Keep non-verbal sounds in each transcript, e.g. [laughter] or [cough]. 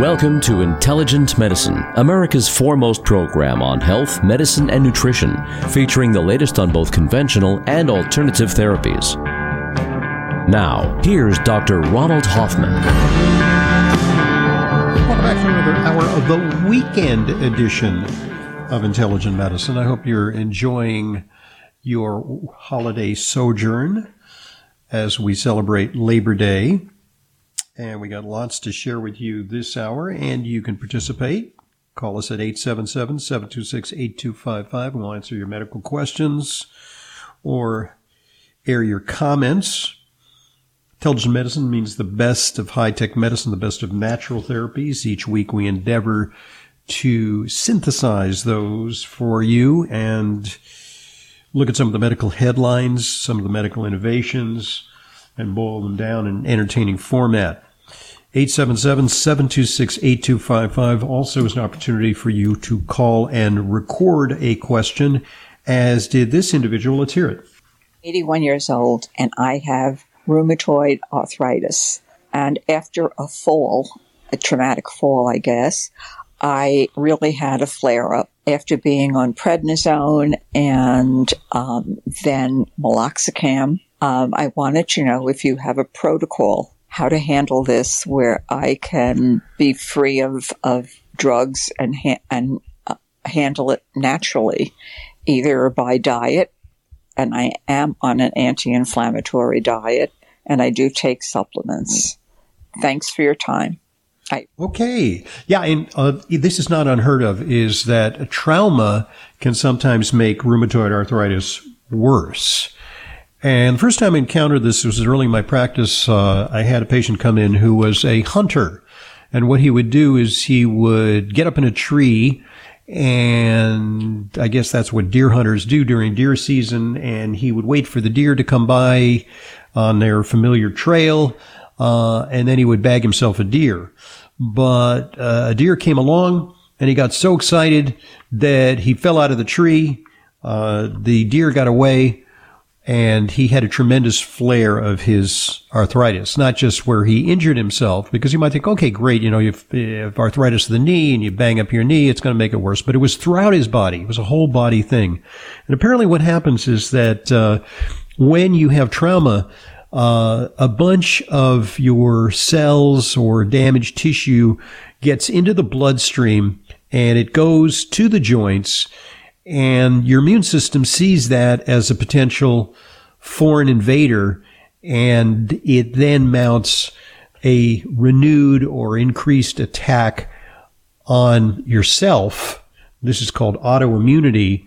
Welcome to Intelligent Medicine, America's foremost program on health, medicine, and nutrition, featuring the latest on both conventional and alternative therapies. Now, here's Dr. Ronald Hoffman. Welcome back for another hour of the weekend edition of Intelligent Medicine. I hope you're enjoying your holiday sojourn as we celebrate Labor Day. And we got lots to share with you this hour, and you can participate. Call us at 877 726 8255. We'll answer your medical questions or air your comments. Intelligent medicine means the best of high tech medicine, the best of natural therapies. Each week we endeavor to synthesize those for you and look at some of the medical headlines, some of the medical innovations, and boil them down in entertaining format. 877-726-8255 also is an opportunity for you to call and record a question, as did this individual. Let's hear it. 81 years old, and I have rheumatoid arthritis. And after a fall, a traumatic fall, I guess, I really had a flare up after being on prednisone and um, then meloxicam. Um, I wanted to know if you have a protocol how to handle this where I can be free of, of drugs and, ha- and uh, handle it naturally, either by diet, and I am on an anti inflammatory diet, and I do take supplements. Thanks for your time. I- okay. Yeah. And uh, this is not unheard of is that trauma can sometimes make rheumatoid arthritis worse. And the first time I encountered this was early in my practice. Uh, I had a patient come in who was a hunter. And what he would do is he would get up in a tree and I guess that's what deer hunters do during deer season. And he would wait for the deer to come by on their familiar trail. Uh, and then he would bag himself a deer. But uh, a deer came along and he got so excited that he fell out of the tree. Uh, the deer got away and he had a tremendous flare of his arthritis, not just where he injured himself, because you might think, okay, great, you know, you have arthritis of the knee and you bang up your knee, it's going to make it worse. But it was throughout his body. It was a whole body thing. And apparently what happens is that, uh, when you have trauma, uh, a bunch of your cells or damaged tissue gets into the bloodstream and it goes to the joints and your immune system sees that as a potential foreign invader and it then mounts a renewed or increased attack on yourself. This is called autoimmunity.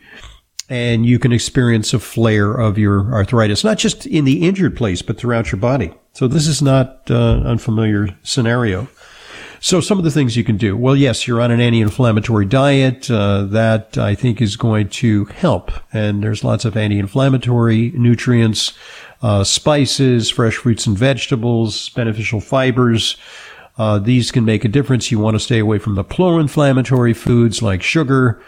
And you can experience a flare of your arthritis, not just in the injured place, but throughout your body. So this is not uh, unfamiliar scenario. So some of the things you can do. Well, yes, you're on an anti-inflammatory diet. Uh, that I think is going to help. And there's lots of anti-inflammatory nutrients, uh, spices, fresh fruits and vegetables, beneficial fibers. Uh, these can make a difference. You want to stay away from the pro-inflammatory foods like sugar,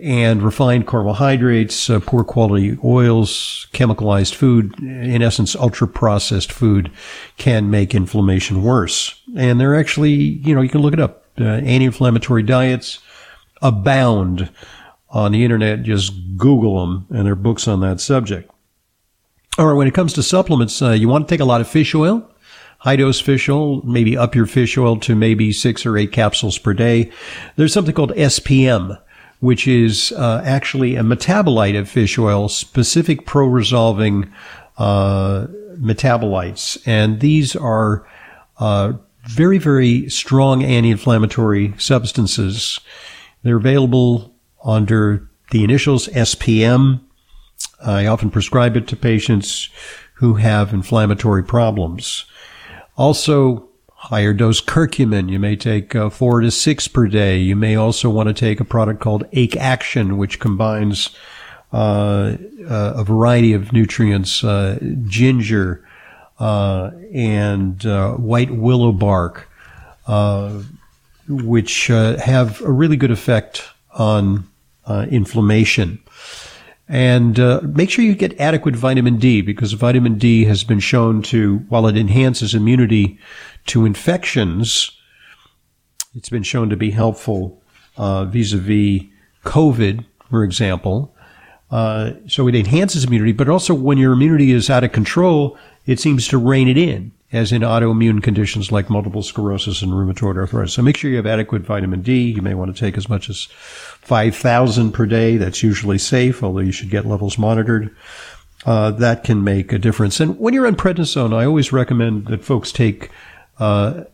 and refined carbohydrates, uh, poor quality oils, chemicalized food, in essence, ultra processed food can make inflammation worse. And they're actually, you know, you can look it up. Uh, anti-inflammatory diets abound on the internet. Just Google them and there are books on that subject. All right. When it comes to supplements, uh, you want to take a lot of fish oil high dose fish oil, maybe up your fish oil to maybe six or eight capsules per day. There's something called SPM, which is uh, actually a metabolite of fish oil, specific pro-resolving uh, metabolites, and these are uh, very, very strong anti-inflammatory substances. They're available under the initials SPM. I often prescribe it to patients who have inflammatory problems. Also, higher dose curcumin. You may take uh, four to six per day. You may also want to take a product called Ache Action, which combines uh, uh, a variety of nutrients, uh, ginger uh, and uh, white willow bark, which have a really good effect on inflammation. And uh, make sure you get adequate vitamin D because vitamin D has been shown to, while it enhances immunity to infections, It's been shown to be helpful uh, vis-a-vis COVID, for example. Uh, so it enhances immunity, but also when your immunity is out of control, it seems to rein it in, as in autoimmune conditions like multiple sclerosis and rheumatoid arthritis. So make sure you have adequate vitamin D. You may want to take as much as 5,000 per day. That's usually safe, although you should get levels monitored. Uh, that can make a difference. And when you're on prednisone, I always recommend that folks take uh,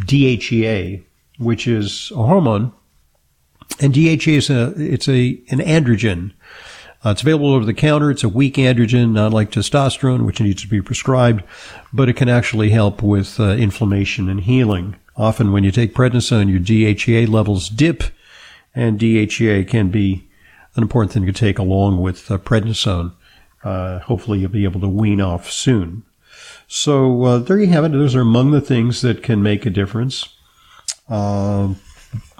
DHEA, which is a hormone, and DHEA is a it's a an androgen. Uh, it's available over the counter. It's a weak androgen, not like testosterone, which needs to be prescribed, but it can actually help with uh, inflammation and healing. Often, when you take prednisone, your DHEA levels dip, and DHEA can be an important thing to take along with uh, prednisone. Uh, hopefully, you'll be able to wean off soon. So uh, there you have it. Those are among the things that can make a difference. Uh,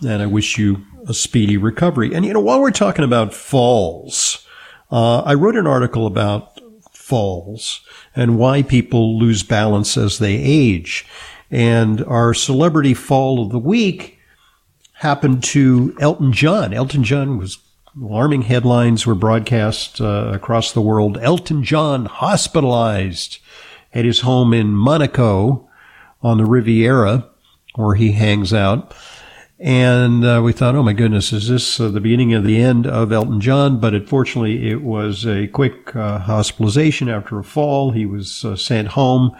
and I wish you a speedy recovery. And you know, while we're talking about falls, uh, I wrote an article about falls and why people lose balance as they age. And our celebrity fall of the week happened to Elton John. Elton John was alarming headlines were broadcast uh, across the world. Elton John hospitalized at his home in Monaco on the Riviera, where he hangs out. And uh, we thought, oh my goodness, is this uh, the beginning of the end of Elton John? But unfortunately, it was a quick uh, hospitalization after a fall. He was uh, sent home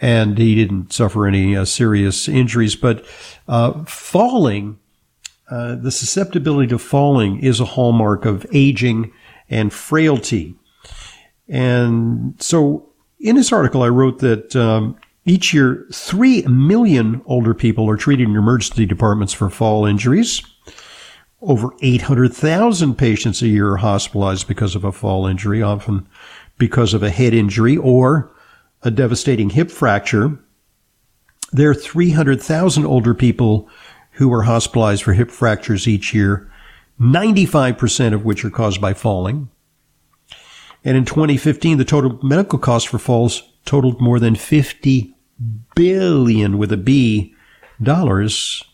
and he didn't suffer any uh, serious injuries. But uh, falling, the susceptibility to falling is a hallmark of aging and frailty. And so in this article, I wrote that um, each year, 3 million older people are treated in emergency departments for fall injuries. Over 800,000 patients a year are hospitalized because of a fall injury, often because of a head injury or a devastating hip fracture. There are 300,000 older people who are hospitalized for hip fractures each year, 95% of which are caused by falling. And in 2015, the total medical costs for falls totaled more than 50 billion with a B dollars.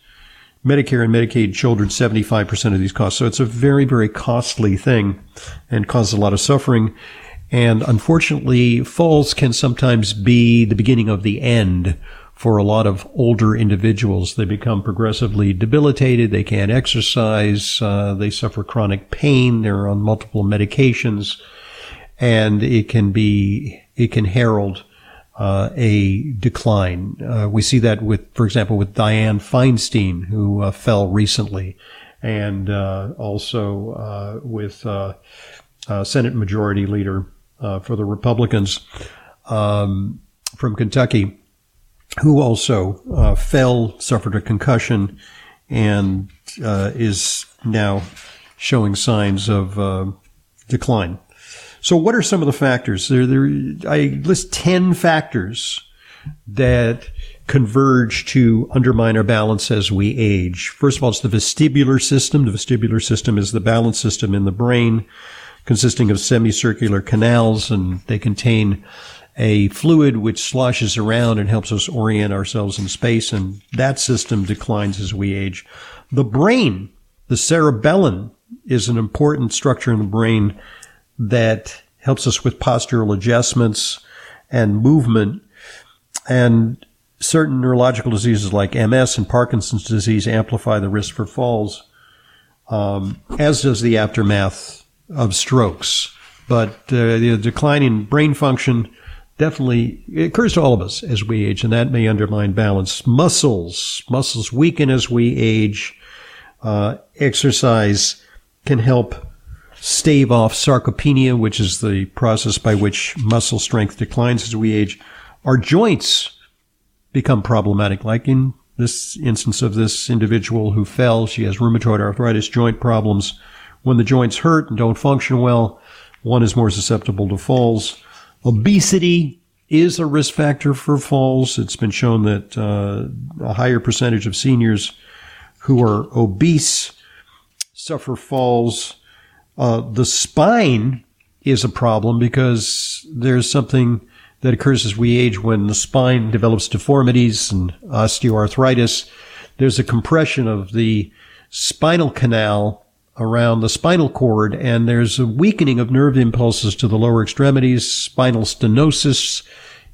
Medicare and Medicaid shouldered 75% of these costs. So it's a very, very costly thing and causes a lot of suffering. And unfortunately, falls can sometimes be the beginning of the end for a lot of older individuals. They become progressively debilitated. They can't exercise. Uh, they suffer chronic pain. They're on multiple medications and it can be, it can herald uh, a decline. Uh, we see that with, for example, with Dianne Feinstein, who uh, fell recently, and uh, also uh, with uh, Senate Majority Leader for the Republicans um, from Kentucky, who also fell, suffered a concussion, and is now showing signs of decline. So, what are some of the factors? There, there, I list 10 factors that converge to undermine our balance as we age. First of all, it's the vestibular system. The vestibular system is the balance system in the brain consisting of semicircular canals and they contain a fluid which sloshes around and helps us orient ourselves in space. And that system declines as we age. The brain, the cerebellum is an important structure in the brain that helps us with postural adjustments and movement. And certain neurological diseases like MS and Parkinson's disease amplify the risk for falls, um, as does the aftermath of strokes. But uh, the decline in brain function definitely occurs to all of us as we age, and that may undermine balance. Muscles, muscles weaken as we age. Uh, exercise can help stave off sarcopenia, which is the process by which muscle strength declines as we age. Our joints become problematic, like in this instance of this individual who fell. She has rheumatoid arthritis joint problems. When the joints hurt and don't function well, one is more susceptible to falls. Obesity is a risk factor for falls. It's been shown that uh, a higher percentage of seniors who are obese suffer falls uh, the spine is a problem because there's something that occurs as we age when the spine develops deformities and osteoarthritis there's a compression of the spinal canal around the spinal cord, and there's a weakening of nerve impulses to the lower extremities. Spinal stenosis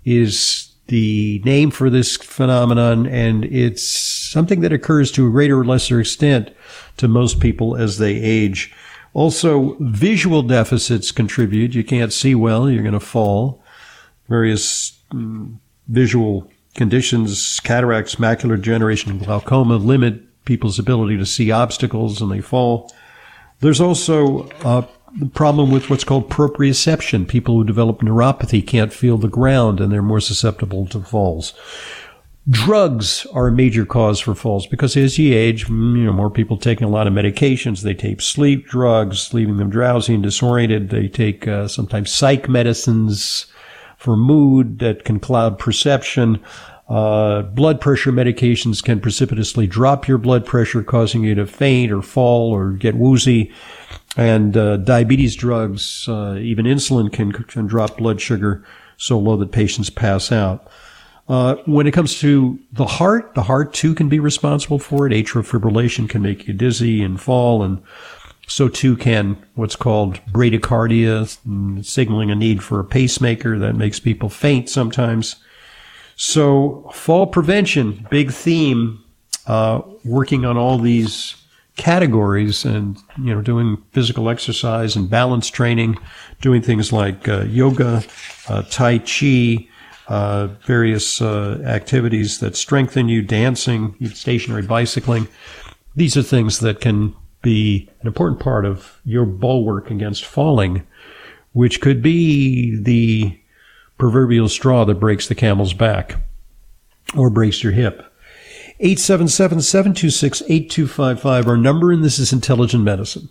is the name for this phenomenon, and it's something that occurs to a greater or lesser extent to most people as they age. Also, visual deficits contribute. You can't see well, you're going to fall. Various mm, visual conditions, cataracts, macular degeneration, glaucoma limit people's ability to see obstacles and they fall. There's also a problem with what's called proprioception. People who develop neuropathy can't feel the ground and they're more susceptible to falls. Drugs are a major cause for falls because as you age, mm, you know, more people taking a lot of medications. They take sleep drugs, leaving them drowsy and disoriented. They take uh, sometimes psych medicines for mood that can cloud perception. Uh, blood pressure medications can precipitously drop your blood pressure, causing you to faint or fall or get woozy. And uh, diabetes drugs, uh, even insulin, can, can drop blood sugar so low that patients pass out. Uh, when it comes to the heart, the heart too can be responsible for it. Atrial fibrillation can make you dizzy and fall, and so too can what's called bradycardia, signaling a need for a pacemaker that makes people faint sometimes. So fall prevention, big theme, uh, working on all these categories and, you know, doing physical exercise and balance training, doing things like uh, yoga, uh, Tai Chi, uh, various uh, activities that strengthen you, dancing, stationary bicycling. These are things that can be an important part of your bulwark against falling, which could be the proverbial straw that breaks the camel's back or breaks your hip. 877-726-8255, our number, and this is Intelligent Medicine.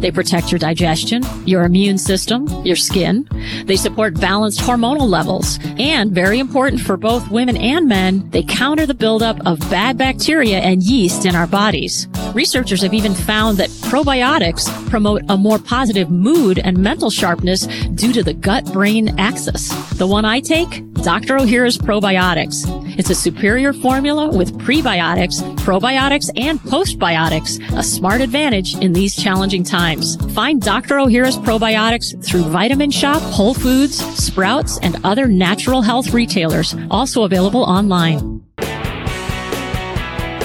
They protect your digestion, your immune system, your skin. They support balanced hormonal levels. And very important for both women and men, they counter the buildup of bad bacteria and yeast in our bodies. Researchers have even found that probiotics promote a more positive mood and mental sharpness due to the gut-brain axis. The one I take, Dr. Ohhira's Probiotics. It's a superior formula with prebiotics, probiotics, and postbiotics, a smart advantage in these challenging times. Find Dr. Ohhira's Probiotics through Vitamin Shoppe, Whole Foods, Sprouts, and other natural health retailers, also available online.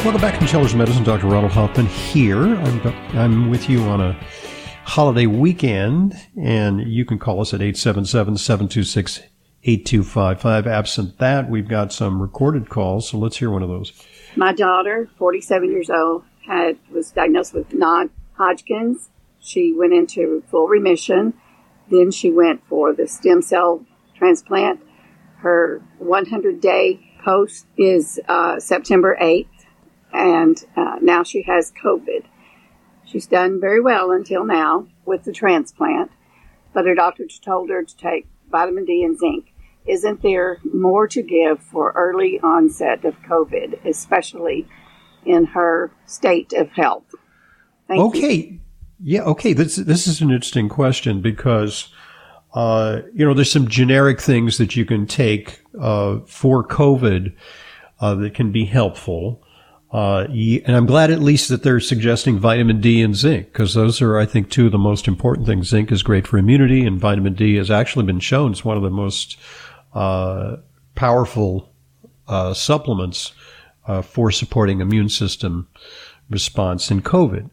Welcome back to Intelligent Medicine. Dr. Ronald Hoffman here. I'm, I'm with you on a holiday weekend, and you can call us at 877 726 8255. Absent that, we've got some recorded calls, so let's hear one of those. My daughter, 47 years old, had was diagnosed with non-Hodgkin's. She went into full remission. Then she went for the stem cell transplant. Her 100 day post is uh, September 8th, and uh, now she has COVID. She's done very well until now with the transplant, but her doctor told her to take vitamin D and zinc isn't there more to give for early onset of COVID, especially in her state of health? Thank okay. You. Yeah. Okay. This, this is an interesting question because, uh, you know, there's some generic things that you can take, uh, for COVID, uh, that can be helpful. Uh, and I'm glad at least that they're suggesting vitamin D and zinc because those are, I think, two of the most important things. Zinc is great for immunity and vitamin D has actually been shown as one of the most uh, powerful uh, supplements uh, for supporting immune system response in COVID,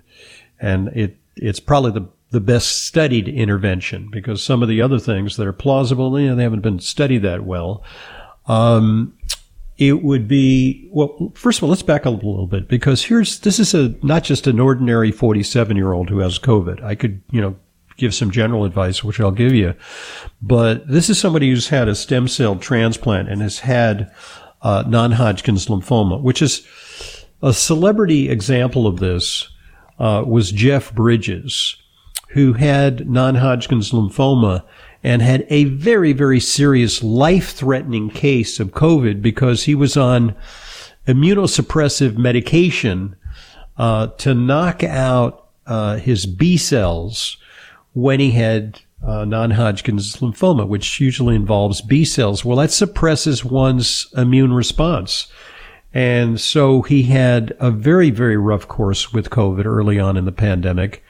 and it it's probably the the best studied intervention because some of the other things that are plausible, you know, they haven't been studied that well. Um, it would be well. First of all, let's back up a little bit because here's this is a not just an ordinary 47 year old who has COVID. I could you know give some general advice, which I'll give you. But this is somebody who's had a stem cell transplant and has had uh, non-Hodgkin's lymphoma, which is a celebrity example of this uh, was Jeff Bridges, who had non-Hodgkin's lymphoma and had a very, very serious life threatening case of COVID because he was on immunosuppressive medication uh, to knock out uh, his B cells when he had uh, non-Hodgkin's lymphoma, which usually involves B cells. Well, that suppresses one's immune response. And so he had a very, very rough course with COVID early on in the pandemic.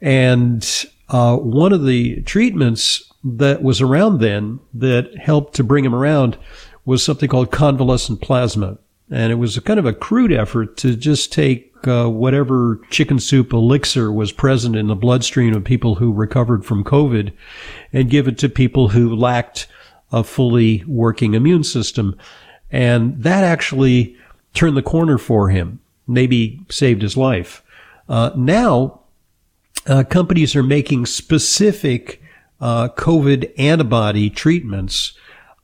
And uh, one of the treatments that was around then that helped to bring him around was something called convalescent plasma. And it was kind of a crude effort to just take uh, whatever chicken soup elixir was present in the bloodstream of people who recovered from COVID and give it to people who lacked a fully working immune system. And that actually turned the corner for him, maybe saved his life. Uh, now, uh, companies are making specific uh, COVID antibody treatments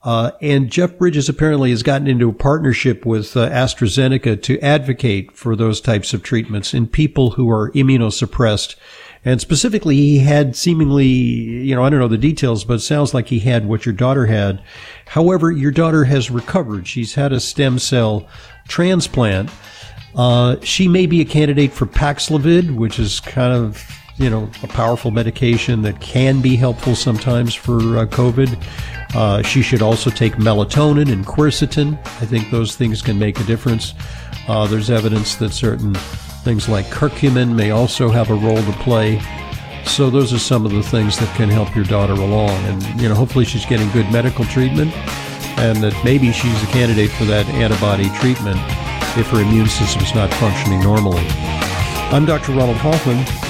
uh, and Jeff Bridges apparently has gotten into a partnership with uh, AstraZeneca to advocate for those types of treatments in people who are immunosuppressed. And specifically, he had seemingly, you know, I don't know the details, but it sounds like he had what your daughter had. However, your daughter has recovered. She's had a stem cell transplant. Uh, she may be a candidate for Paxlovid, which is kind of you know, a powerful medication that can be helpful sometimes for uh, COVID. Uh, she should also take melatonin and quercetin. I think those things can make a difference. Uh, there's evidence that certain things like curcumin may also have a role to play. So those are some of the things that can help your daughter along. And, you know, hopefully she's getting good medical treatment and that maybe she's a candidate for that antibody treatment if her immune system is not functioning normally. I'm Dr. Ronald Hoffman.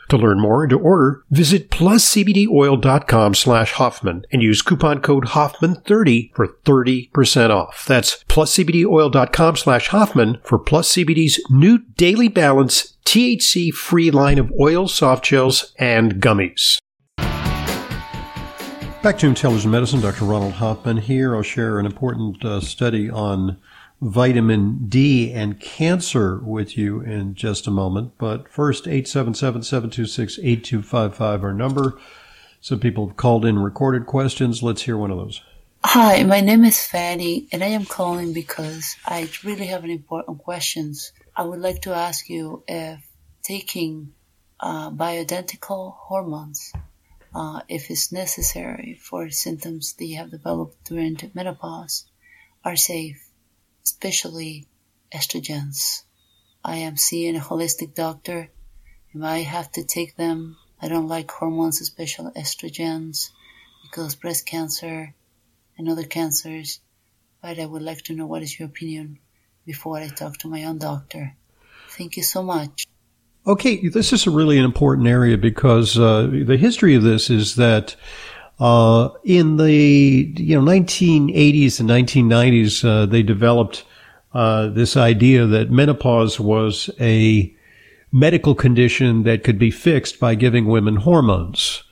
To learn more and to order, visit pluscbdoil.com slash Hoffman and use coupon code Hoffman30 for 30% off. That's pluscbdoil.com slash Hoffman for Plus CBD's new Daily Balance THC free line of oils, soft gels, and gummies. Back to Intelligent Medicine, Dr. Ronald Hoffman here. I'll share an important uh, study on vitamin D and cancer with you in just a moment. But first, 877-726-8255, our number. Some people have called in recorded questions. Let's hear one of those. Hi, my name is Fanny, and I am calling because I really have an important questions. I would like to ask you if taking uh, bioidentical hormones, uh, if it's necessary for symptoms that you have developed during menopause, are safe especially estrogens. I am seeing a holistic doctor. If I have to take them, I don't like hormones, especially estrogens, because breast cancer and other cancers. But I would like to know what is your opinion before I talk to my own doctor. Thank you so much. Okay, this is a really important area because uh, the history of this is that uh, in the you know 1980s and 1990s, uh, they developed uh, this idea that menopause was a medical condition that could be fixed by giving women hormones,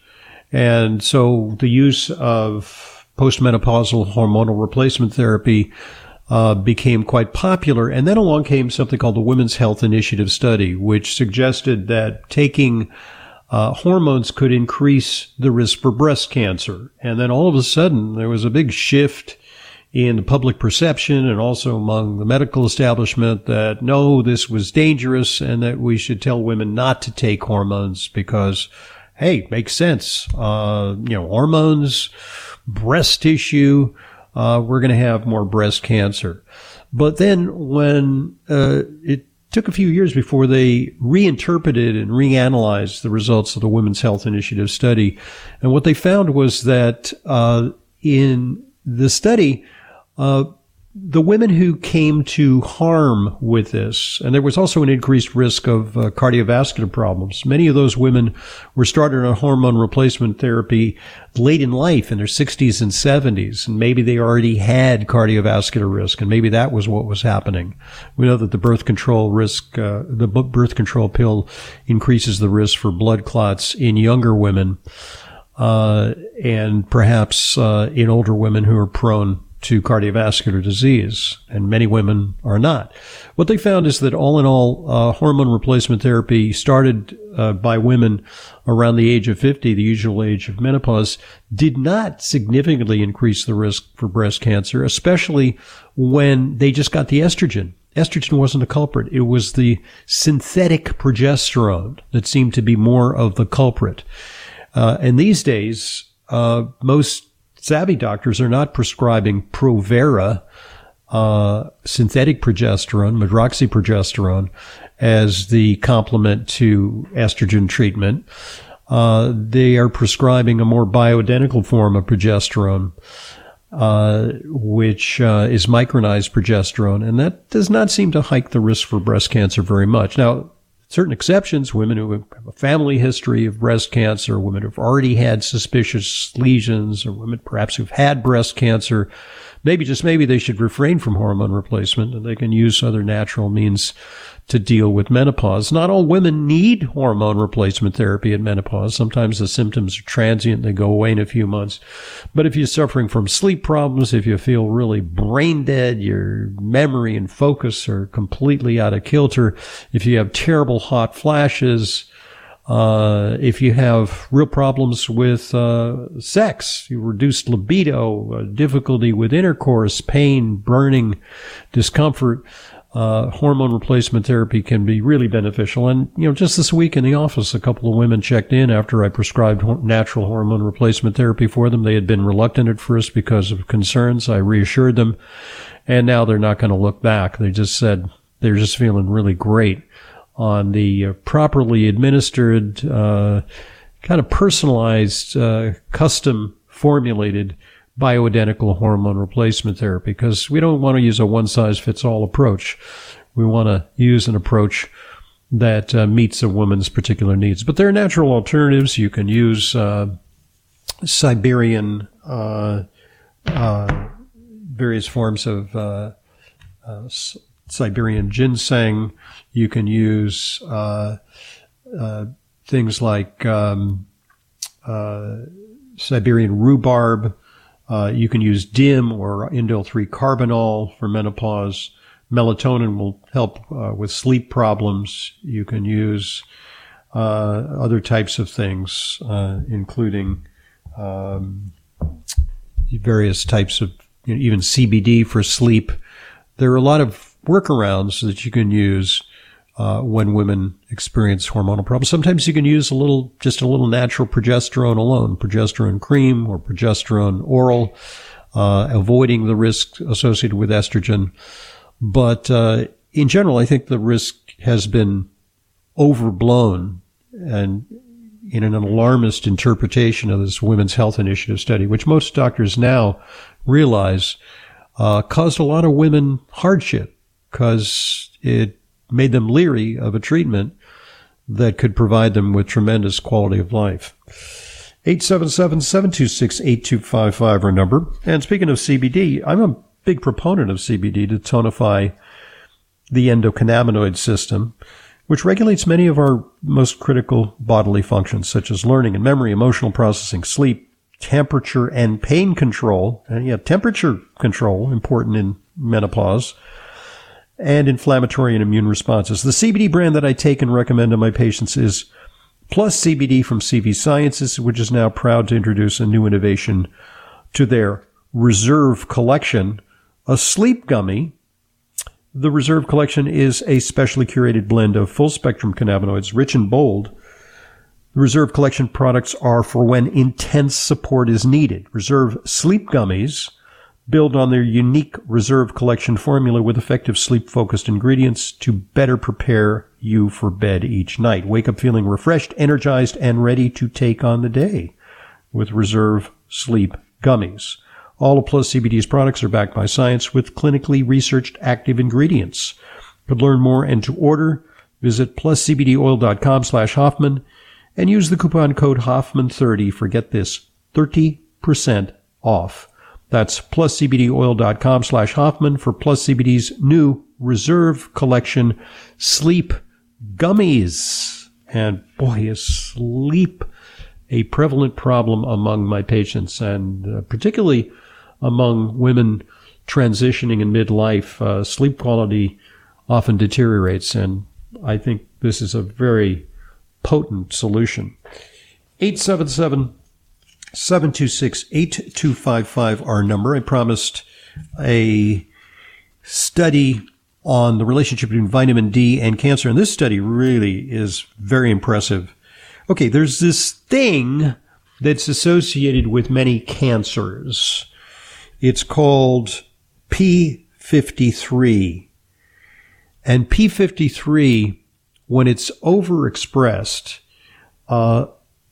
and so the use of postmenopausal hormonal replacement therapy uh, became quite popular. And then along came something called the Women's Health Initiative Study, which suggested that taking uh, hormones could increase the risk for breast cancer. And then all of a sudden, there was a big shift in the public perception and also among the medical establishment that no, this was dangerous and that we should tell women not to take hormones because, hey, makes sense. Uh, you know, hormones, breast tissue, uh, we're going to have more breast cancer. But then when uh, it took a few years before they reinterpreted and reanalyzed the results of the Women's Health Initiative study. And what they found was that uh, in the study, uh, the women who came to harm with this, and there was also an increased risk of uh, cardiovascular problems. Many of those women were started on hormone replacement therapy late in life in their 60s and 70s, and maybe they already had cardiovascular risk, and maybe that was what was happening. We know that the birth control risk, uh, the birth control pill increases the risk for blood clots in younger women, uh, and perhaps uh, in older women who are prone to cardiovascular disease, and many women are not. What they found is that all in all, uh, hormone replacement therapy started uh, by women around the age of 50, the usual age of menopause, did not significantly increase the risk for breast cancer, especially when they just got the estrogen. Estrogen wasn't a culprit. It was the synthetic progesterone that seemed to be more of the culprit. Uh, and these days, uh, most savvy doctors are not prescribing Provera, uh, synthetic progesterone, medroxyprogesterone, as the complement to estrogen treatment. Uh, they are prescribing a more bioidentical form of progesterone, uh, which uh, is micronized progesterone, and that does not seem to hike the risk for breast cancer very much. Now, certain exceptions, women who have a family history of breast cancer, women who've already had suspicious lesions, or women perhaps who've had breast cancer, maybe just maybe they should refrain from hormone replacement and they can use other natural means to deal with menopause. Not all women need hormone replacement therapy at menopause. Sometimes the symptoms are transient. They go away in a few months. But if you're suffering from sleep problems, if you feel really brain dead, your memory and focus are completely out of kilter, if you have terrible hot flashes, uh, if you have real problems with uh, sex, you reduced libido, uh, difficulty with intercourse, pain, burning, discomfort, uh, hormone replacement therapy can be really beneficial. And, you know, just this week in the office, a couple of women checked in after I prescribed natural hormone replacement therapy for them. They had been reluctant at first because of concerns. I reassured them. And now they're not going to look back. They just said they're just feeling really great on the uh, properly administered, uh, kind of personalized, uh, custom formulated bioidentical hormone replacement therapy because we don't want to use a one size fits all approach. We want to use an approach that uh, meets a woman's particular needs. But there are natural alternatives. You can use uh, Siberian, uh, uh various forms of uh, uh, Siberian ginseng. You can use things like um, Siberian rhubarb. Uh, you can use DIM or indole 3 carbinol for menopause. Melatonin will help uh, with sleep problems. You can use uh, other types of things, uh, including um, various types of, you know, even CBD for sleep. There are a lot of workarounds that you can use uh, when women experience hormonal problems. Sometimes you can use a little, just a little natural progesterone alone, progesterone cream or progesterone oral, uh, avoiding the risk associated with estrogen. But uh, in general, I think the risk has been overblown and in an alarmist interpretation of this Women's Health Initiative study, which most doctors now realize uh, caused a lot of women hardship because it made them leery of a treatment that could provide them with tremendous quality of life. 877-726-8255 our number. And speaking of CBD, I'm a big proponent of CBD to tonify the endocannabinoid system, which regulates many of our most critical bodily functions, such as learning and memory, emotional processing, sleep, temperature and pain control. And yeah, temperature control, important in menopause and inflammatory and immune responses. The CBD brand that I take and recommend to my patients is Plus CBD from CV Sciences, which is now proud to introduce a new innovation to their Reserve Collection, a sleep gummy. The Reserve Collection is a specially curated blend of full spectrum cannabinoids, rich and bold. The Reserve Collection products are for when intense support is needed. Reserve Sleep Gummies build on their unique reserve collection formula with effective sleep focused ingredients to better prepare you for bed each night. Wake up feeling refreshed, energized, and ready to take on the day with reserve sleep gummies. All of Plus CBD's products are backed by science with clinically researched active ingredients. To learn more and to order, visit pluscbdoil.com slash Hoffman and use the coupon code Hoffman30 for get this 30% off. That's pluscbdoil.com slash Hoffman for Plus CBD's new reserve collection sleep gummies. And boy, is sleep a prevalent problem among my patients and uh, particularly among women transitioning in midlife. Uh, sleep quality often deteriorates and I think this is a very potent solution. 877 726 8255, our number. I promised a study on the relationship between vitamin D and cancer, and this study really is very impressive. Okay, there's this thing that's associated with many cancers. It's called P53. And P53, when it's overexpressed, uh,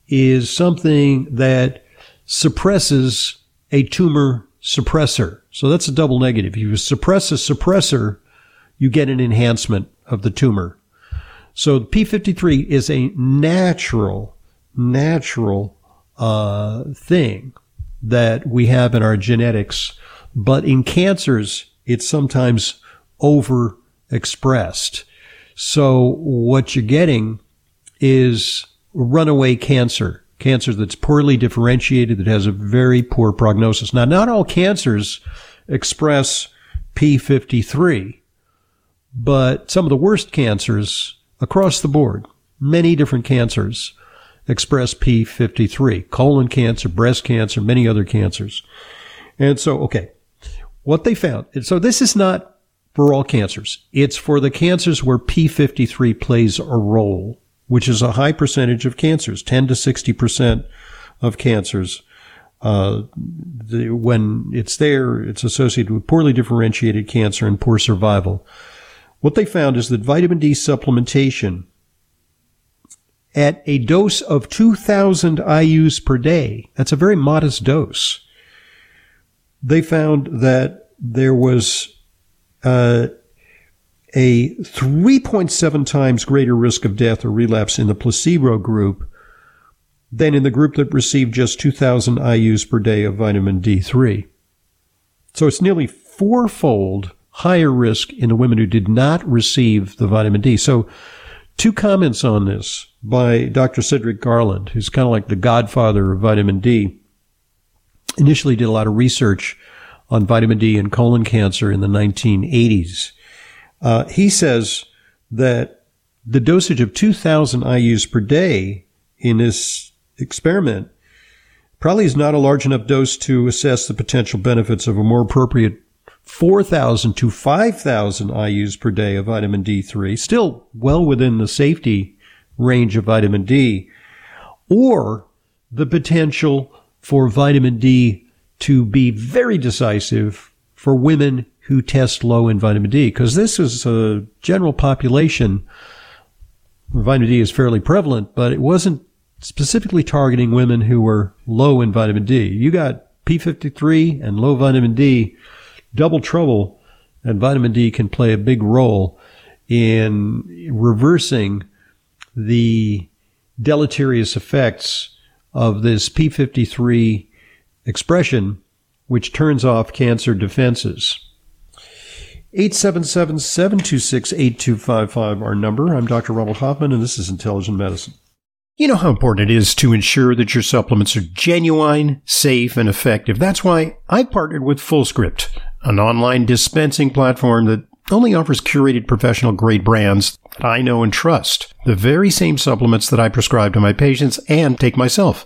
is something that suppresses a tumor suppressor. So that's a double negative. If you suppress a suppressor, you get an enhancement of the tumor. So P53 is a natural, natural uh, thing that we have in our genetics, but in cancers, it's sometimes overexpressed. So what you're getting is runaway cancer, cancer that's poorly differentiated, that has a very poor prognosis. Now, not all cancers express P53, but some of the worst cancers across the board, many different cancers express P53, colon cancer, breast cancer, many other cancers. And so, okay, what they found, so this is not for all cancers. It's for the cancers where P53 plays a role which is a high percentage of cancers, 10 to 60% of cancers. Uh, the, when it's there, it's associated with poorly differentiated cancer and poor survival. What they found is that vitamin D supplementation at a dose of 2000 IUs per day, that's a very modest dose. They found that there was uh, a 3.7 times greater risk of death or relapse in the placebo group than in the group that received just 2,000 IUs per day of vitamin D3. So it's nearly fourfold higher risk in the women who did not receive the vitamin D. So two comments on this by Dr. Cedric Garland, who's kind of like the godfather of vitamin D. Initially did a lot of research on vitamin D and colon cancer in the 1980s. Uh, he says that the dosage of 2,000 IUs per day in this experiment probably is not a large enough dose to assess the potential benefits of a more appropriate 4,000 to 5,000 IUs per day of vitamin D3, still well within the safety range of vitamin D, or the potential for vitamin D to be very decisive for women who test low in vitamin D because this is a general population. Vitamin D is fairly prevalent, but it wasn't specifically targeting women who were low in vitamin D. You got P53 and low vitamin D, double trouble, and vitamin D can play a big role in reversing the deleterious effects of this P53 expression, which turns off cancer defenses. 877 726 8255, our number. I'm Dr. Ronald Hoffman, and this is Intelligent Medicine. You know how important it is to ensure that your supplements are genuine, safe, and effective. That's why I partnered with FullScript, an online dispensing platform that only offers curated professional grade brands that I know and trust. The very same supplements that I prescribe to my patients and take myself.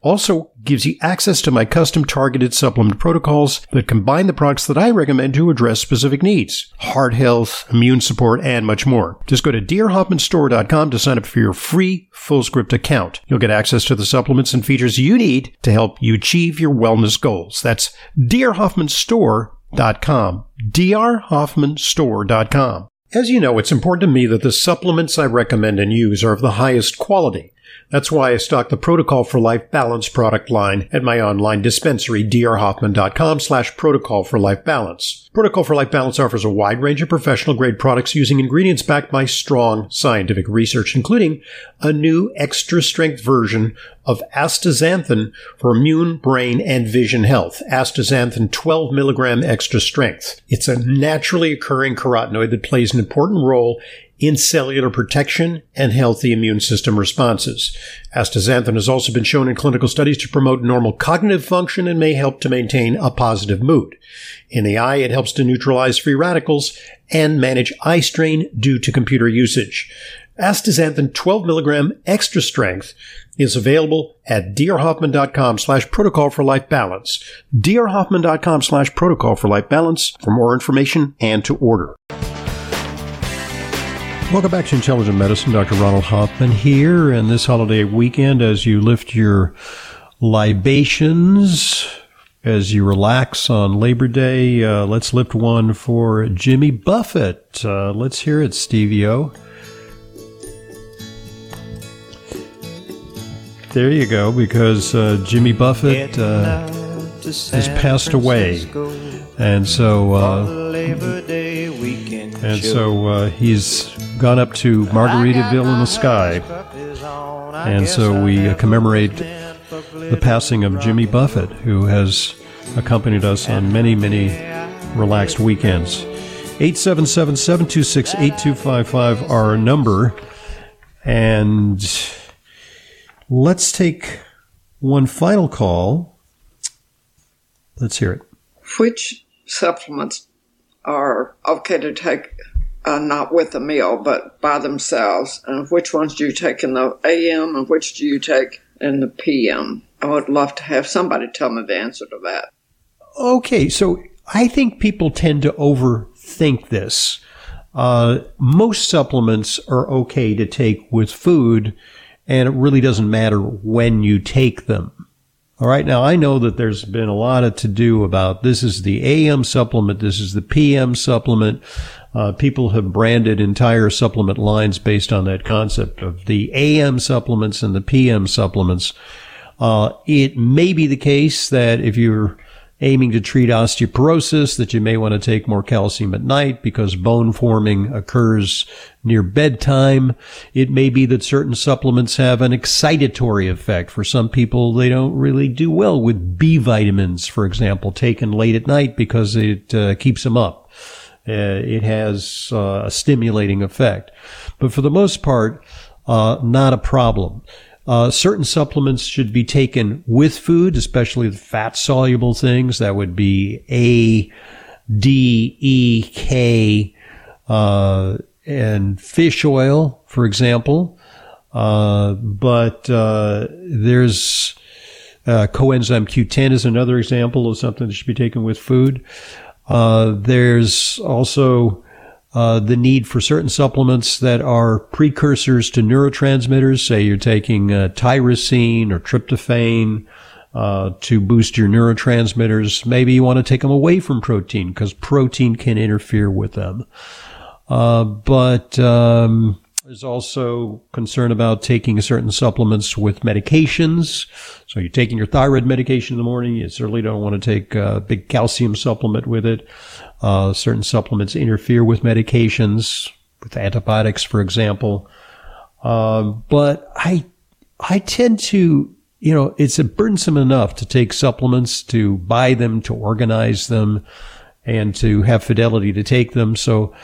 Also gives you access to my custom targeted supplement protocols that combine the products that I recommend to address specific needs. Heart health, immune support, and much more. Just go to drhoffmanstore.com to sign up for your free FullScript account. You'll get access to the supplements and features you need to help you achieve your wellness goals. That's drhoffmanstore.com. drhoffmanstore.com. As you know, it's important to me that the supplements I recommend and use are of the highest quality. That's why I stock the Protocol for Life Balance product line at my online dispensary, drhoffman.com slash protocol for life balance. Protocol for Life Balance offers a wide range of professional grade products using ingredients backed by strong scientific research, including a new extra strength version of astaxanthin for immune, brain, and vision health. Astaxanthin 12 milligram extra strength. It's a naturally occurring carotenoid that plays an important role in cellular protection and healthy immune system responses. Astaxanthin has also been shown in clinical studies to promote normal cognitive function and may help to maintain a positive mood. In the eye, it helps to neutralize free radicals and manage eye strain due to computer usage. Astaxanthin 12 milligram extra strength is available at drhoffman.com slash protocol for life balance. drhoffman.com slash protocol for life balance for more information and to order. Welcome back to Intelligent Medicine. Dr. Ronald Hoffman here. And this holiday weekend, as you lift your libations, as you relax on Labor Day, uh, let's lift one for Jimmy Buffett. Uh, let's hear it, Stevie O. There you go, because uh, Jimmy Buffett uh, has passed away. And so, uh, and so uh, he's gone up to Margaritaville in the sky. And so we uh, commemorate the passing of Jimmy Buffett, who has accompanied us on many, many relaxed weekends. 877 726 8255, our number. And let's take one final call. Let's hear it. Which supplements are okay to take uh, not with a meal, but by themselves? And which ones do you take in the AM and which do you take in the PM? I would love to have somebody tell me the answer to that. Okay, so I think people tend to overthink this. Uh, most supplements are okay to take with food, and it really doesn't matter when you take them. All right. Now I know that there's been a lot of to do about this is the AM supplement. This is the PM supplement. Uh, people have branded entire supplement lines based on that concept of the AM supplements and the PM supplements. Uh, it may be the case that if you're aiming to treat osteoporosis that you may want to take more calcium at night because bone forming occurs near bedtime. It may be that certain supplements have an excitatory effect. For some people, they don't really do well with B vitamins, for example, taken late at night because it uh, keeps them up. Uh, it has uh, a stimulating effect. But for the most part, uh, not a problem. Uh, certain supplements should be taken with food, especially the fat soluble things. That would be A, D, E, K, uh, and fish oil, for example. Uh, but uh, there's uh, coenzyme Q10 is another example of something that should be taken with food. Uh, there's also uh, the need for certain supplements that are precursors to neurotransmitters. Say you're taking uh, tyrosine or tryptophan uh, to boost your neurotransmitters. Maybe you want to take them away from protein because protein can interfere with them. Uh, but um, there's also concern about taking certain supplements with medications. So you're taking your thyroid medication in the morning. You certainly don't want to take a big calcium supplement with it. Uh, certain supplements interfere with medications, with antibiotics, for example. Um, but I, I tend to, you know, it's burdensome enough to take supplements, to buy them, to organize them, and to have fidelity to take them. So,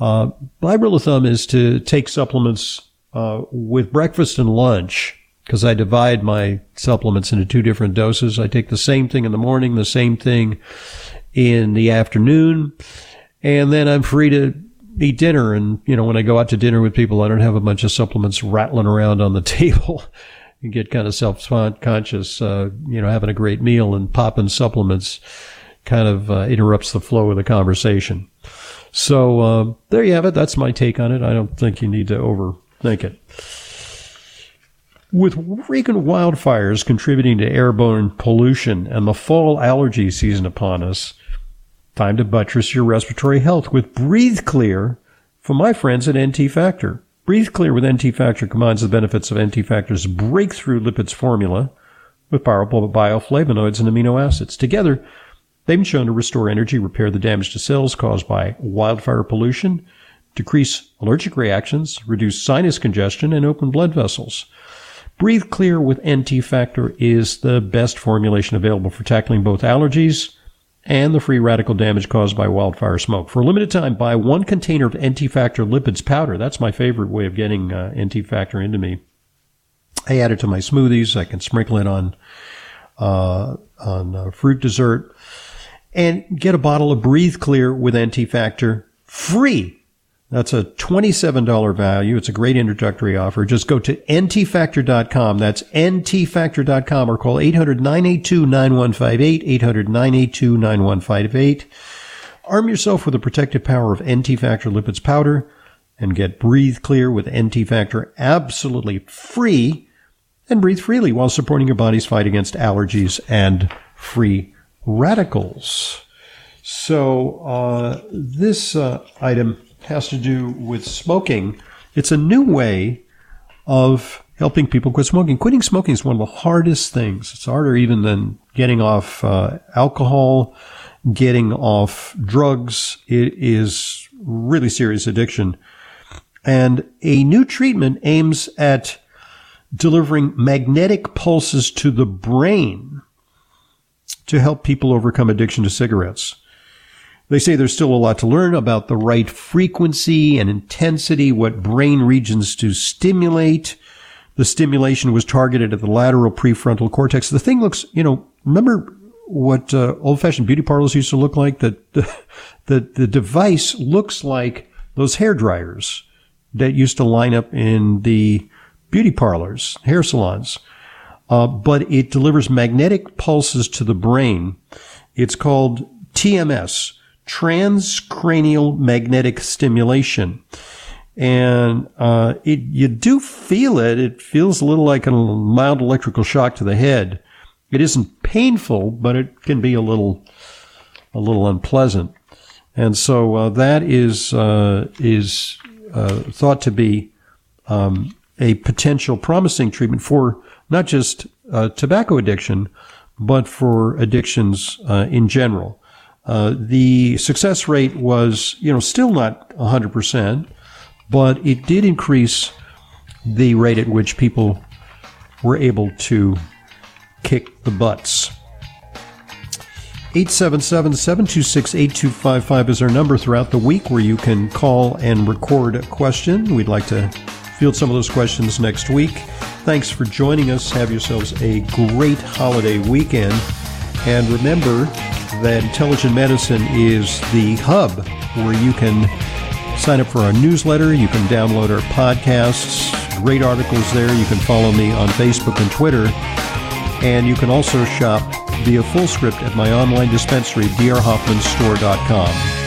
uh, my rule of thumb is to take supplements uh, with breakfast and lunch because I divide my supplements into two different doses. I take the same thing in the morning, the same thing in the afternoon, and then I'm free to eat dinner. And, you know, when I go out to dinner with people, I don't have a bunch of supplements rattling around on the [laughs] table. you get kind of self-conscious, uh, you know, having a great meal and popping supplements kind of uh, interrupts the flow of the conversation. So uh, there you have it. That's my take on it. I don't think you need to overthink it. With frequent wildfires contributing to airborne pollution and the fall allergy season upon us, time to buttress your respiratory health with Breathe Clear from my friends at NT Factor. Breathe Clear with NT Factor combines the benefits of NT Factor's breakthrough lipids formula with powerful bioflavonoids and amino acids. Together, they've been shown to restore energy, repair the damage to cells caused by wildfire pollution, decrease allergic reactions, reduce sinus congestion, and open blood vessels. Breathe Clear with NT Factor is the best formulation available for tackling both allergies and the free radical damage caused by wildfire smoke. For a limited time, buy one container of NT Factor lipids powder. That's my favorite way of getting uh, NT Factor into me. I add it to my smoothies. I can sprinkle it on uh, on uh, fruit dessert, and get a bottle of Breathe Clear with NT Factor free that's a $27 value. It's a great introductory offer. Just go to ntfactor.com. That's ntfactor.com or call 800-982-9158, 800-982-9158. Arm yourself with the protective power of NT Factor Lipids Powder and get Breathe Clear with NT Factor absolutely free and breathe freely while supporting your body's fight against allergies and free radicals. So, uh, this uh, item has to do with smoking. It's a new way of helping people quit smoking. Quitting smoking is one of the hardest things. It's harder even than getting off uh, alcohol, getting off drugs. It is really serious addiction. And a new treatment aims at delivering magnetic pulses to the brain to help people overcome addiction to cigarettes. They say there's still a lot to learn about the right frequency and intensity, what brain regions to stimulate. The stimulation was targeted at the lateral prefrontal cortex. The thing looks, you know, remember what uh, old-fashioned beauty parlors used to look like? That the, [laughs] the, the device looks like those hair dryers that used to line up in the beauty parlors, hair salons. Uh, but it delivers magnetic pulses to the brain. It's called TMS, transcranial magnetic stimulation. And uh, it, you do feel it. It feels a little like a mild electrical shock to the head. It isn't painful, but it can be a little, a little unpleasant. And so uh, that is uh, is uh, thought to be um, a potential promising treatment for not just uh, tobacco addiction, but for addictions uh, in general. Uh, the success rate was, you know, still not 100%, but it did increase the rate at which people were able to kick the butts. 877-726-8255 is our number throughout the week where you can call and record a question. We'd like to field some of those questions next week. Thanks for joining us. Have yourselves a great holiday weekend. And remember, that Intelligent Medicine is the hub where you can sign up for our newsletter. You can download our podcasts, great articles there. You can follow me on Facebook and Twitter. And you can also shop via FullScript at my online dispensary, drhoffmanstore.com.